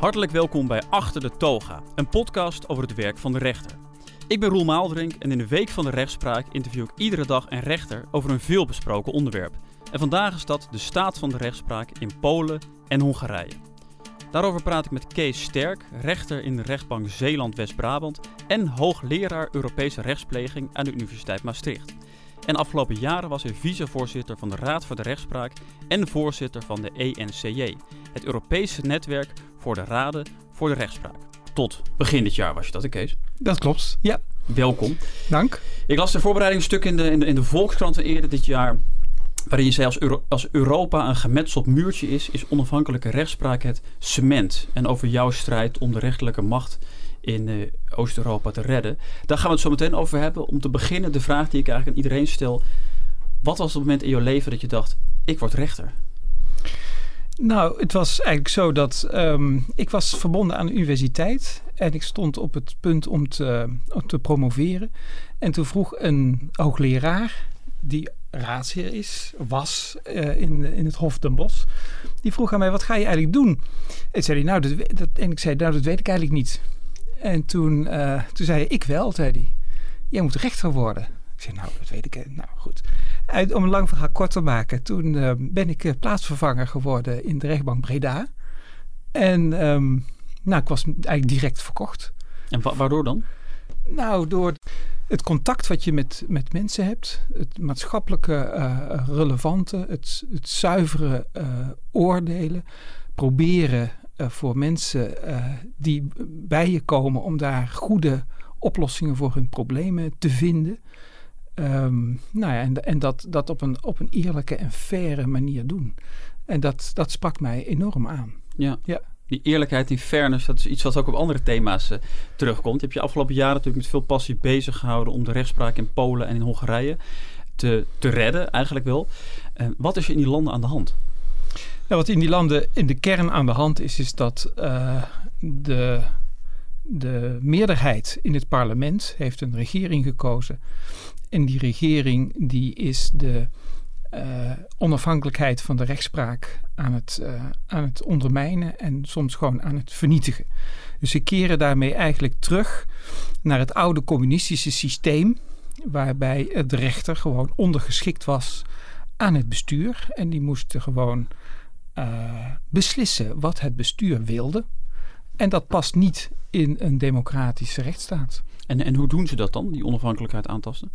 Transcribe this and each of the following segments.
Hartelijk welkom bij Achter de Toga, een podcast over het werk van de rechter. Ik ben Roel Maaldrink en in de Week van de Rechtspraak interview ik iedere dag een rechter over een veelbesproken onderwerp. En vandaag is dat de staat van de rechtspraak in Polen en Hongarije. Daarover praat ik met Kees Sterk, rechter in de rechtbank Zeeland-West-Brabant en hoogleraar Europese rechtspleging aan de Universiteit Maastricht. En afgelopen jaren was hij vicevoorzitter van de Raad voor de Rechtspraak en voorzitter van de ENCJ, het Europese netwerk voor de Raden voor de Rechtspraak. Tot begin dit jaar was je dat, hè, Kees? Dat klopt, ja. Welkom. Dank. Ik las de voorbereidingsstuk in de, in de, in de Volkskrant eerder dit jaar. Waarin je zei als, Euro- als Europa een gemetseld muurtje is, is onafhankelijke rechtspraak het cement. En over jouw strijd om de rechterlijke macht in eh, Oost-Europa te redden. Daar gaan we het zo meteen over hebben. Om te beginnen de vraag die ik eigenlijk aan iedereen stel. Wat was het moment in jouw leven dat je dacht, ik word rechter? Nou, het was eigenlijk zo dat ehm, ik was verbonden aan de universiteit en ik stond op het punt om te, te promoveren. En toen vroeg een hoogleraar, die raadsheer is, was eh, in, in het Hof Den Bosch, die vroeg aan mij, wat ga je eigenlijk doen? En, zei hij, nou, dat, dat, en ik zei, nou, dat weet ik eigenlijk niet. En toen, eh, toen zei hij, ik wel, zei hij. Jij moet rechter worden. Ik zei, nou, dat weet ik. eh, Nou, goed. Om een lang verhaal kort te maken. Toen eh, ben ik eh, plaatsvervanger geworden in de rechtbank Breda. En ehm, nou, ik was eigenlijk direct verkocht. En wa- waardoor dan? Nou, door het contact wat je met, met mensen hebt, het maatschappelijke eh, relevante, het, het zuivere oordelen, proberen voor mensen die bij je komen om daar goede oplossingen voor hun problemen te vinden. Ehm, nou ja, en, en dat, dat op, een, op een eerlijke en faire manier doen. En dat, dat sprak mij enorm aan. Ja. Ja. Die eerlijkheid, die fairness, dat is iets wat ook op andere thema's eh, terugkomt. Je hebt je afgelopen jaren natuurlijk met veel passie bezig gehouden om de rechtspraak in Polen en in Hongarije te, te redden, eigenlijk wel. Eh, wat is er in die landen aan de hand? Nou, wat in die landen in de kern aan de hand is, is dat eh, de, de meerderheid in het parlement heeft een regering gekozen. En die regering die is de eh, onafhankelijkheid van de rechtspraak aan het, eh, aan het ondermijnen en soms gewoon aan het vernietigen. Dus ze keren daarmee eigenlijk terug naar het oude communistische systeem, waarbij de rechter gewoon ondergeschikt was aan het bestuur. En die moesten gewoon eh, beslissen wat het bestuur wilde. En dat past niet in een democratische rechtsstaat. En, en hoe doen ze dat dan, die onafhankelijkheid aantasten?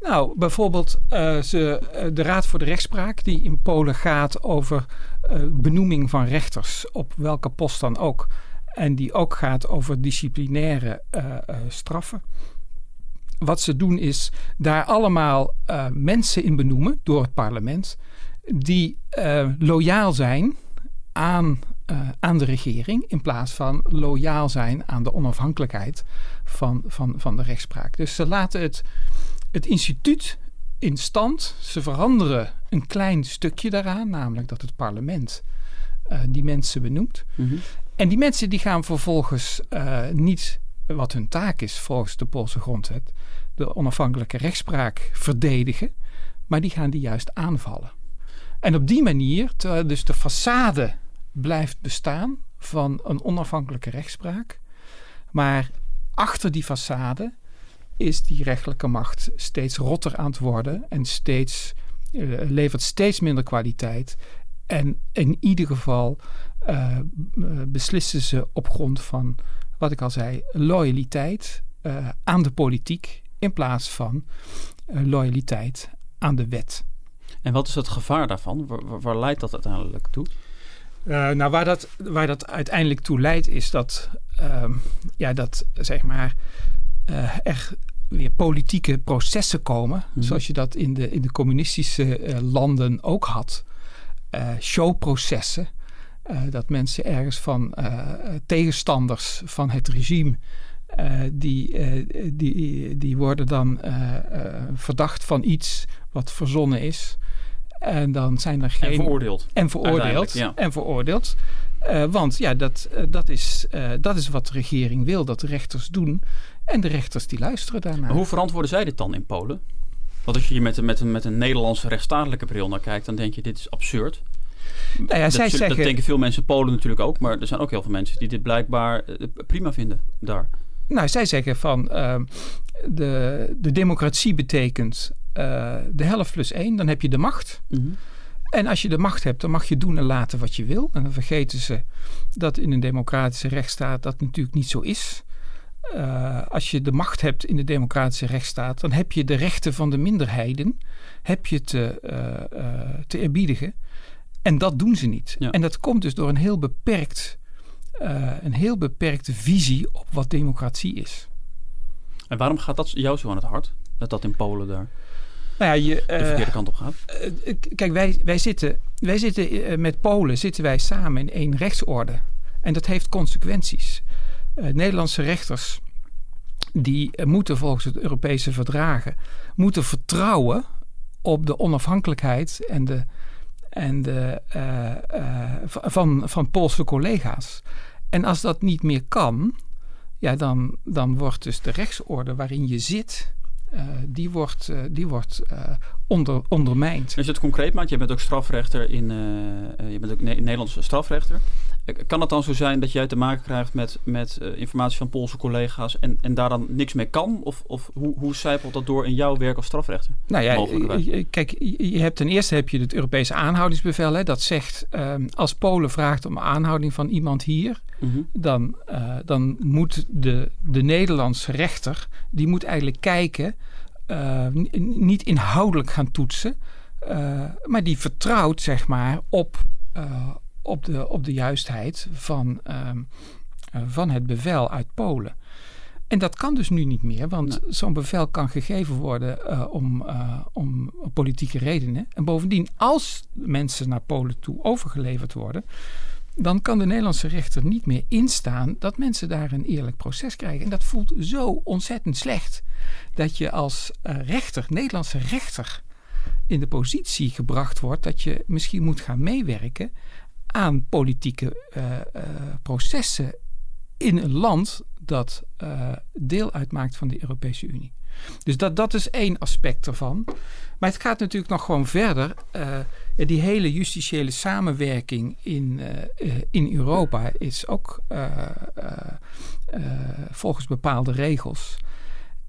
Nou, bijvoorbeeld eh, ze, eh, de Raad voor de Rechtspraak, die in Polen gaat over eh, benoeming van rechters op welke post dan ook. En die ook gaat over disciplinaire straffen. Wat ze doen is daar allemaal mensen in benoemen door het parlement die loyaal zijn aan, aan de regering in plaats van loyaal zijn aan de onafhankelijkheid van, van, van de rechtspraak. Dus ze laten het, het instituut in stand. Ze veranderen een klein stukje daaraan, namelijk dat het parlement eh, die mensen benoemt. En die mensen die gaan vervolgens eh, niet wat hun taak is volgens de Poolse grondwet, de onafhankelijke rechtspraak verdedigen, maar die gaan die juist aanvallen. En op die manier, terwijl dus de façade blijft bestaan van een onafhankelijke rechtspraak, maar achter die façade is die rechtelijke macht steeds rotter aan het worden en steeds, eh, levert steeds minder kwaliteit. En in ieder geval eh, beslissen ze op grond van, wat ik al zei, loyaliteit eh, aan de politiek in plaats van eh, loyaliteit aan de wet. En wat is het gevaar daarvan? Waar, leidt dat uiteindelijk toe? Eh, nou, waar dat, waar dat uiteindelijk toe leidt, is dat, ehm, ja, dat zeg maar, eh, er weer politieke processen komen. Mhm. Zoals je dat in de, in de communistische eh, landen ook had. Eh, showprocessen. Dat mensen ergens van tegenstanders van het regime. die, die, die worden dan verdacht van iets wat verzonnen is. En dan zijn er geen. En veroordeeld. En veroordeeld. Ja. En veroordeeld. Eh, want ja, dat, eh, dat, is, eh, dat is wat de regering wil, dat de rechters doen. En de rechters die luisteren daarnaar. Maar hoe verantwoorden zij dit dan in Polen? Want als je hier met, een- met, een, met een Nederlandse rechtsstatelijke bril naar kijkt, dan denk je dit is absurd. Nou ja, dat, zij zeggen, dat denken veel mensen in Polen natuurlijk ook, maar er zijn ook heel veel mensen die dit blijkbaar prima vinden daar. Nou, zij zeggen van uh, de, de democratie betekent de helft plus één, dan heb je de macht. Mm En als je de macht hebt, dan mag je doen en laten wat je wil. En dan vergeten ze dat in een democratische rechtsstaat dat natuurlijk niet zo is. Uh, als je de macht hebt in de democratische rechtsstaat, dan heb je de rechten van de minderheden heb je te, uh, te eerbiedigen. En dat doen ze niet. Ja. En dat komt dus door een heel beperkt een heel beperkte visie op wat democratie is. En waarom gaat dat jou zo aan het hart? Dat dat in Polen daar nou ja, je, de verkeerde uh, kant op gaat? Uh, kijk, wij, wij zitten, wij zitten met Polen zitten wij samen in één rechtsorde. En dat heeft consequenties. Nederlandse rechters die moeten volgens het Europese verdragen moeten vertrouwen op de onafhankelijkheid en de en de, uh, uh, van, van Poolse collega's. En als dat niet meer kan, ja, dan, dan wordt dus de rechtsorde waarin je zit, uh, die wordt, die wordt onder, ondermijnd. Je het concreet maakt, je bent ook strafrechter in, je bent ook ne Nederlandse strafrechter. Kan het dan zo zijn dat jij te maken krijgt met, met uh, informatie van Poolse collega's en, en daar dan niks mee kan? Of, of hoe, hoe zijpelt dat door in jouw werk als strafrechter? Nou ja, kijk, je hebt ten eerste heb je het Europese aanhoudingsbevel. Hè, dat zegt um, als Polen vraagt om aanhouding van iemand hier, mm -hmm. dan, uh, dan moet de, de Nederlandse rechter, die moet eigenlijk kijken, uh, niet inhoudelijk gaan toetsen, maar die vertrouwt zeg maar op op de, op de juistheid van, uh, van het bevel uit Polen. En dat kan dus nu niet meer, want zo'n bevel kan gegeven worden uh, om, uh, om politieke redenen. En bovendien, als mensen naar Polen toe overgeleverd worden, dan kan de Nederlandse rechter niet meer instaan dat mensen daar een eerlijk proces krijgen. En dat voelt zo ontzettend slecht dat je als rechter, Nederlandse rechter, in de positie gebracht wordt dat je misschien moet gaan meewerken aan politieke uh, uh, processen in een land dat uh, deel uitmaakt van de Europese Unie. Dus dat, dat is één aspect ervan. Maar het gaat natuurlijk nog gewoon verder. die hele justitiële samenwerking in, in Europa is ook volgens bepaalde regels.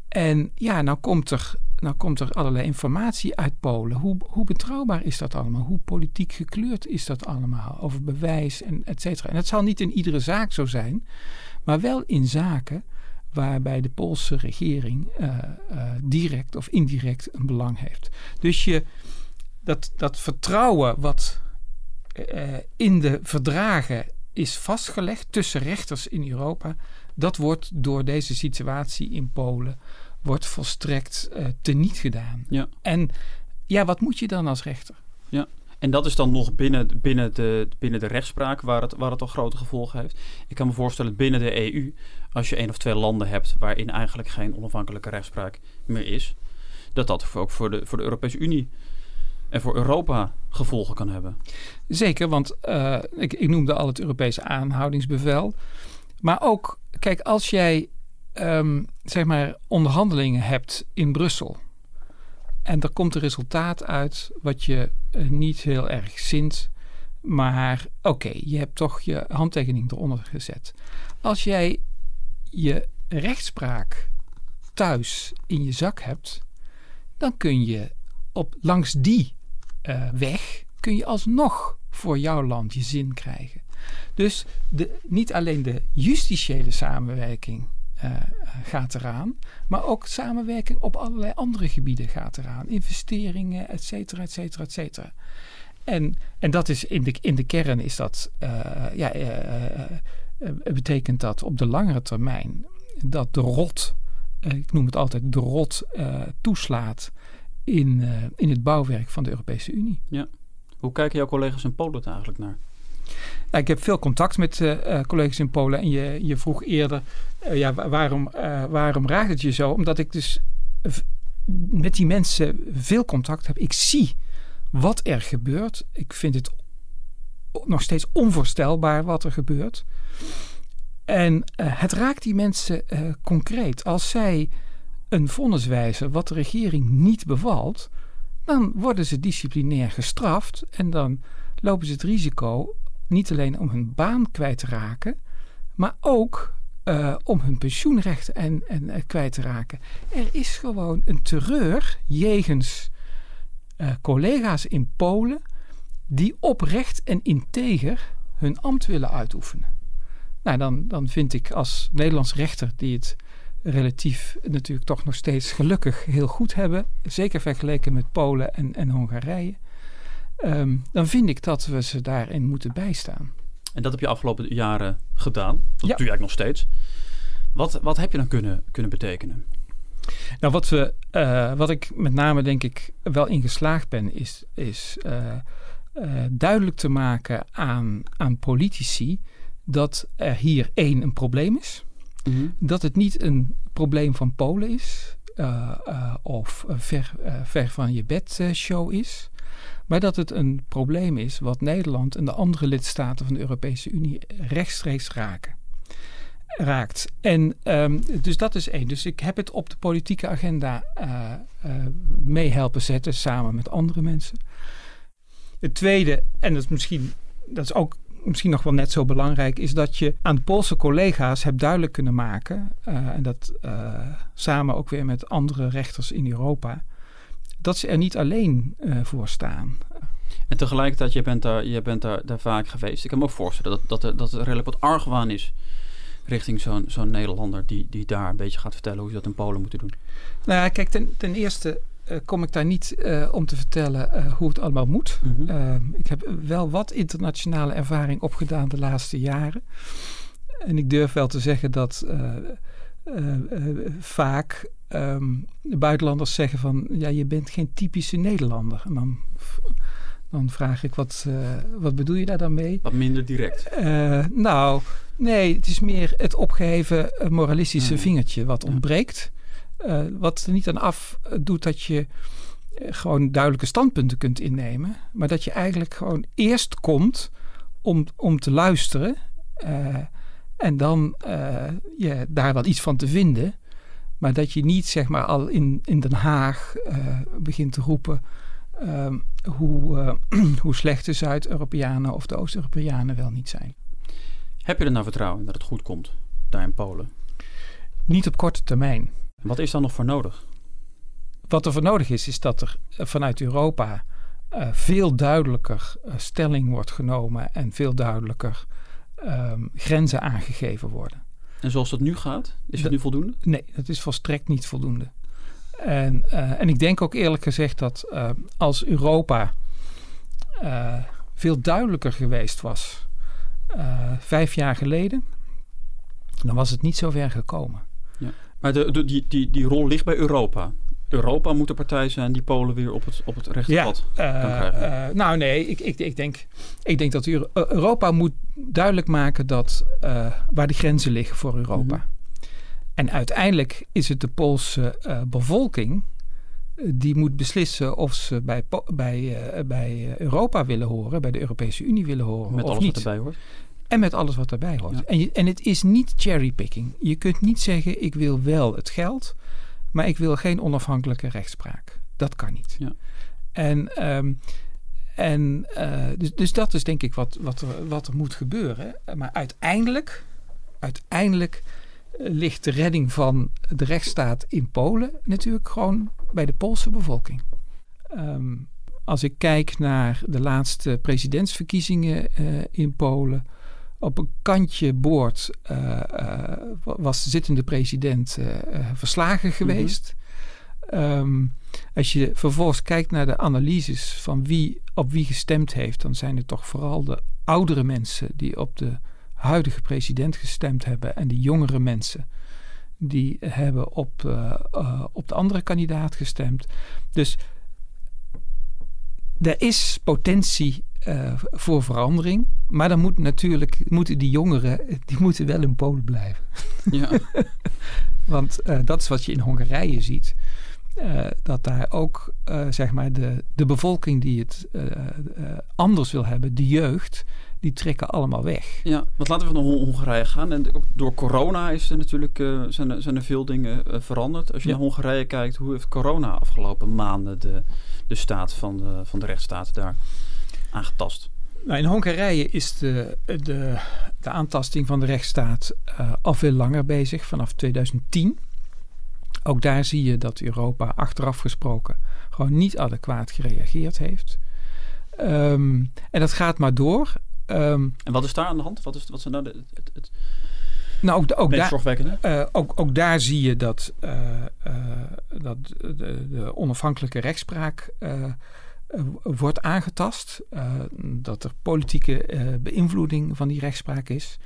En ja, nou komt er nou komt er allerlei informatie uit Polen. Hoe, hoe betrouwbaar is dat allemaal? Hoe politiek gekleurd is dat allemaal? Over bewijs en et cetera. En dat zal niet in iedere zaak zo zijn, maar wel in zaken waarbij de Poolse regering uh, uh, direct of indirect een belang heeft. Dus je, dat, dat vertrouwen wat uh, in de verdragen is vastgelegd tussen rechters in Europa, dat wordt door deze situatie in Polen wordt volstrekt uh, teniet gedaan. Ja. En ja, wat moet je dan als rechter? Ja. En dat is dan nog binnen, binnen, de, binnen de rechtspraak waar het, waar het al grote gevolgen heeft. Ik kan me voorstellen binnen de EU, als je één of twee landen hebt waarin eigenlijk geen onafhankelijke rechtspraak meer is, dat dat ook voor de, voor de Europese Unie en voor Europa gevolgen kan hebben. Zeker, want uh, ik, ik noemde al het Europese aanhoudingsbevel. Maar ook, kijk, als jij um, zeg maar onderhandelingen hebt in Brussel. En er komt een resultaat uit wat je uh, niet heel erg zint. Maar oké, je hebt toch je handtekening eronder gezet. Als jij je rechtspraak thuis in je zak hebt, dan kun je op, langs die uh, weg kun je alsnog voor jouw land je zin krijgen. Dus de, niet alleen de justitiële samenwerking uh, gaat eraan. Maar ook samenwerking op allerlei andere gebieden gaat eraan. Investeringen, et cetera, et cetera, et cetera. En, en dat is in de, in de kern is dat, uh, ja, uh, betekent dat op de langere termijn dat de rot, ik noem het altijd de rot, toeslaat in, in het bouwwerk van de Europese Unie. Ja. Hoe kijken jouw collega's in Polen eigenlijk naar? Nou, ik heb veel contact met uh, collega's in Polen. En je, je vroeg eerder, ja, waarom, uh, waarom raakt het je zo? Omdat ik dus met die mensen veel contact heb. Ik zie wat er gebeurt. Ik vind het nog steeds onvoorstelbaar wat er gebeurt. En het raakt die mensen concreet. Als zij een vonnis wijzen wat de regering niet bevalt, dan worden ze disciplinair gestraft. En dan lopen ze het risico niet alleen om hun baan kwijt te raken, maar ook uh, om hun pensioenrechten en, en uh, kwijt te raken. Er is gewoon een terreur jegens uh, collega's in Polen die oprecht en integer hun ambt willen uitoefenen. Nou, dan, dan vind ik als Nederlands rechter die het relatief natuurlijk toch nog steeds gelukkig heel goed hebben, zeker vergeleken met Polen en, en Hongarije, um, dan vind ik dat we ze daarin moeten bijstaan. En dat heb je afgelopen jaren gedaan. Dat ja. doe je eigenlijk nog steeds. Wat, wat heb je dan kunnen, kunnen betekenen? Nou, wat, we, uh, wat ik met name denk ik wel in geslaagd ben, is, is uh, uh, duidelijk te maken aan, aan politici dat er hier één een probleem is. Mm -hmm. Dat het niet een probleem van Polen is. of ver, ver van je bed show is. Maar dat het een probleem is wat Nederland en de andere lidstaten van de Europese Unie rechtstreeks. Raakt. En um, dus dat is één. Dus ik heb het op de politieke agenda uh, mee helpen zetten samen met andere mensen. Het tweede, en dat is misschien, dat is ook misschien nog wel net zo belangrijk, is dat je aan Poolse collega's hebt duidelijk kunnen maken, uh, en dat samen ook weer met andere rechters in Europa, dat ze er niet alleen uh, voor staan. En tegelijkertijd, je bent, daar, je bent daar, daar vaak geweest. Ik kan me ook voorstellen dat, dat, er, dat er redelijk wat argwaan is richting zo'n zo'n Nederlander die, die daar een beetje gaat vertellen hoe ze dat in Polen moeten doen. Nou ja, kijk, ten, ten eerste uh, kom ik daar niet uh, om te vertellen uh, hoe het allemaal moet. Mm -hmm. ik heb wel wat internationale ervaring opgedaan de laatste jaren. En ik durf wel te zeggen dat vaak um, de buitenlanders zeggen van ja, je bent geen typische Nederlander. En dan, dan vraag ik wat, uh, wat bedoel je daar dan mee? Wat minder direct. Uh, nou, nee, het is meer het opgeheven moralistische ja. vingertje wat ja. ontbreekt. Uh, wat er niet aan af doet dat je gewoon duidelijke standpunten kunt innemen. Maar dat je eigenlijk gewoon eerst komt om, om te luisteren. en dan je daar wel iets van te vinden. Maar dat je niet zeg maar al in, in Den Haag uh, begint te roepen uh, hoe, uh, hoe slecht de Zuid-Europeanen of de Oost-Europeanen wel niet zijn. Heb je er nou vertrouwen dat het goed komt daar in Polen? Niet op korte termijn. Wat is dan nog voor nodig? Wat er voor nodig is, is dat er vanuit Europa veel duidelijker stelling wordt genomen en veel duidelijker ehm, grenzen aangegeven worden. En zoals dat nu gaat, is dat nu voldoende? Nee, dat is volstrekt niet voldoende. En, uh, en ik denk ook eerlijk gezegd dat uh, als Europa uh, veel duidelijker geweest was vijf jaar geleden, dan was het niet zo ver gekomen. Ja. Maar de, de, die, die, die rol ligt bij Europa. Europa moet de partij zijn die Polen weer op het, op het rechte ja, pad uh, uh, nou nee, ik, ik, ik, denk, ik denk dat Europa moet duidelijk maken dat, uh, waar de grenzen liggen voor Europa. Mm -hmm. En uiteindelijk is het de Poolse bevolking die moet beslissen of ze bij, bij, bij Europa willen horen, bij de Europese Unie willen horen. Met of alles niet. wat erbij hoort. En met alles wat erbij hoort. Ja. En, je, en het is niet cherrypicking. Je kunt niet zeggen: ik wil wel het geld. Maar ik wil geen onafhankelijke rechtspraak. Dat kan niet. Ja. En, um, en uh, dus, dus dat is denk ik wat, wat, er, wat er moet gebeuren. Maar uiteindelijk, uiteindelijk ligt de redding van de rechtsstaat in Polen natuurlijk gewoon bij de Poolse bevolking. Um, als ik kijk naar de laatste presidentsverkiezingen uh, in Polen op een kantje boord uh, uh, was de zittende president uh, verslagen geweest. Mm -hmm. um, als je vervolgens kijkt naar de analyses van wie op wie gestemd heeft, dan zijn het toch vooral de oudere mensen die op de huidige president gestemd hebben en de jongere mensen die hebben op, op de andere kandidaat gestemd. Dus er is potentie uh, voor verandering. Maar dan moet natuurlijk, moeten die jongeren, die moeten wel in Polen blijven. Ja. Want uh, dat is wat je in Hongarije ziet. Uh, dat daar ook, zeg maar, de, de bevolking die het anders wil hebben, de jeugd, die trekken allemaal weg. Ja, want laten we naar Hongarije gaan. En door corona is er natuurlijk, zijn, er, zijn er veel dingen veranderd. Als je ja. naar Hongarije kijkt, hoe heeft corona afgelopen maanden de, de staat van de, van de rechtsstaat daar aangetast? Nou, in Hongarije is de, de, de aantasting van de rechtsstaat uh, al veel langer bezig, vanaf 2010. Ook daar zie je dat Europa achteraf gesproken gewoon niet adequaat gereageerd heeft. Um, en dat gaat maar door. Um, en wat is daar aan de hand? Wat is, wat is nou de, het, het nou, ook, ook, daar, uh, ook, ook daar zie je dat, uh, uh, dat de, de, onafhankelijke rechtspraak wordt aangetast. dat er politieke beïnvloeding van die rechtspraak is.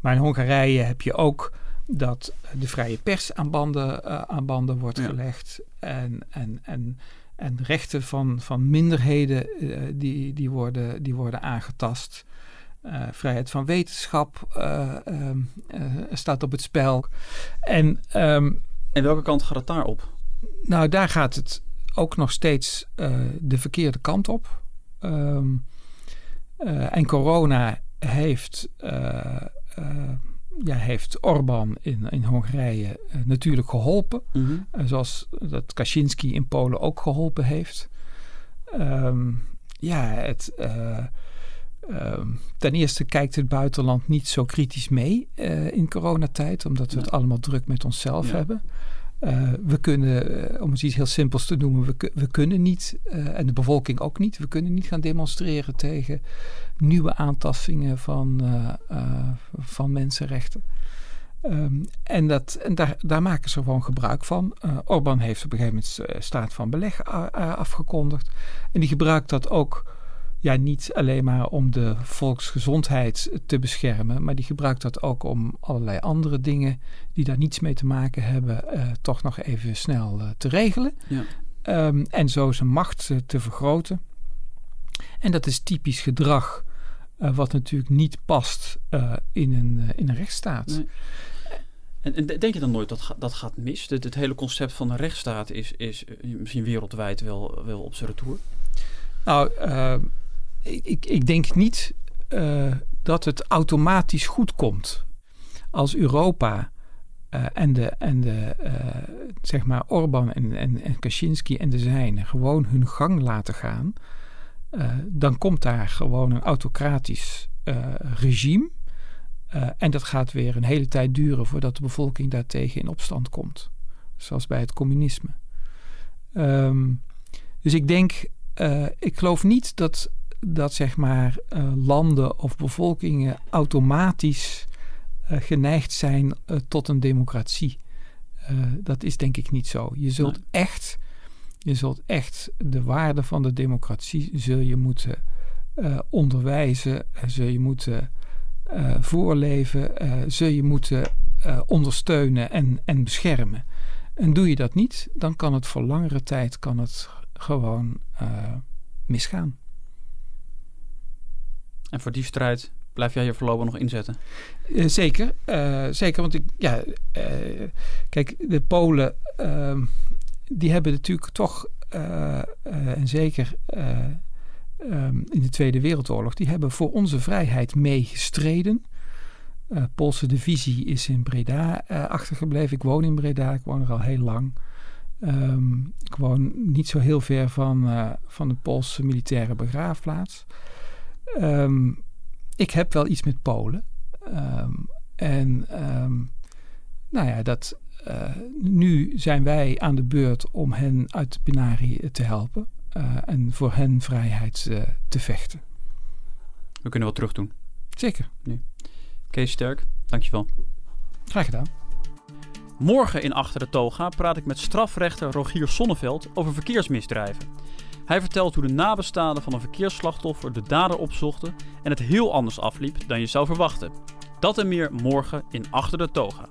Maar in Hongarije heb je ook dat de vrije pers aan banden, aan banden wordt ja. gelegd. En, en, en, en rechten van, van minderheden die, die, worden, die worden aangetast. Uh, vrijheid van wetenschap uh, staat op het spel. En, um, en welke kant gaat het daar op? Nou, daar gaat het ook nog steeds de verkeerde kant op. Um, en corona heeft, ja, heeft Orbán in, in Hongarije natuurlijk geholpen. Mm -hmm. zoals dat Kaczynski in Polen ook geholpen heeft. Um, ja, het Ehm, ten eerste kijkt het buitenland niet zo kritisch mee uh, in coronatijd, omdat we het allemaal druk met onszelf hebben. Uh, we kunnen, uh, om eens iets heel simpels te noemen, we, we kunnen niet, en de bevolking ook niet, we kunnen niet gaan demonstreren tegen nieuwe aantastingen van, van mensenrechten. Um, en dat, en daar, daar maken ze gewoon gebruik van. Orbán heeft op een gegeven moment staat van beleg afgekondigd. En die gebruikt dat ook ja, niet alleen maar om de volksgezondheid te beschermen, maar die gebruikt dat ook om allerlei andere dingen die daar niets mee te maken hebben, uh, toch nog even snel uh, te regelen. Ja. Um, en zo zijn macht uh, te vergroten. En dat is typisch gedrag wat natuurlijk niet past in, een, in een rechtsstaat. Nee. En, en, denk je dan nooit dat dat gaat mis? Het, het hele concept van een rechtsstaat is, is misschien wereldwijd wel, wel op zijn retour? Nou, ehm, ik, ik denk niet uh, dat het automatisch goed komt als Europa uh, en de, en de uh, zeg maar Orbán en, en, en Kaczynski en de zijnen gewoon hun gang laten gaan. dan komt daar gewoon een autocratisch regime. en dat gaat weer een hele tijd duren voordat de bevolking daartegen in opstand komt. Zoals bij het communisme. Um, dus ik denk, ik geloof niet dat dat zeg maar uh, landen of bevolkingen automatisch uh, geneigd zijn uh, tot een democratie. dat is denk ik niet zo. Je zult nee. echt, je zult echt de waarde van de democratie zul je moeten onderwijzen, zul je moeten voorleven, zul je moeten ondersteunen en, en beschermen. En doe je dat niet, dan kan het voor langere tijd kan het gewoon misgaan. En voor die strijd blijf jij je voorlopig nog inzetten? Uh, zeker, uh, zeker. Want ik, ja, uh, kijk, de Polen, ehm, die hebben natuurlijk toch, en zeker um, in de Tweede Wereldoorlog, die hebben voor onze vrijheid meegestreden. Poolse divisie is in Breda achtergebleven. Ik woon in Breda, ik woon er al heel lang. Um, ik woon niet zo heel ver van, van de Poolse militaire begraafplaats. Um, ik heb wel iets met Polen. Um, en um, nou ja, dat, uh, nu zijn wij aan de beurt om hen uit de penarie te helpen. Uh, en voor hen vrijheid uh, te vechten. We kunnen wat terug doen. Zeker. Nu. Kees Sterk, dankjewel. Graag gedaan. Morgen in Achter de Toga praat ik met strafrechter Rogier Sonneveld over verkeersmisdrijven. Hij vertelt hoe de nabestaanden van een verkeersslachtoffer de dader opzochten en het heel anders afliep dan je zou verwachten. Dat en meer morgen in Achter de Toga.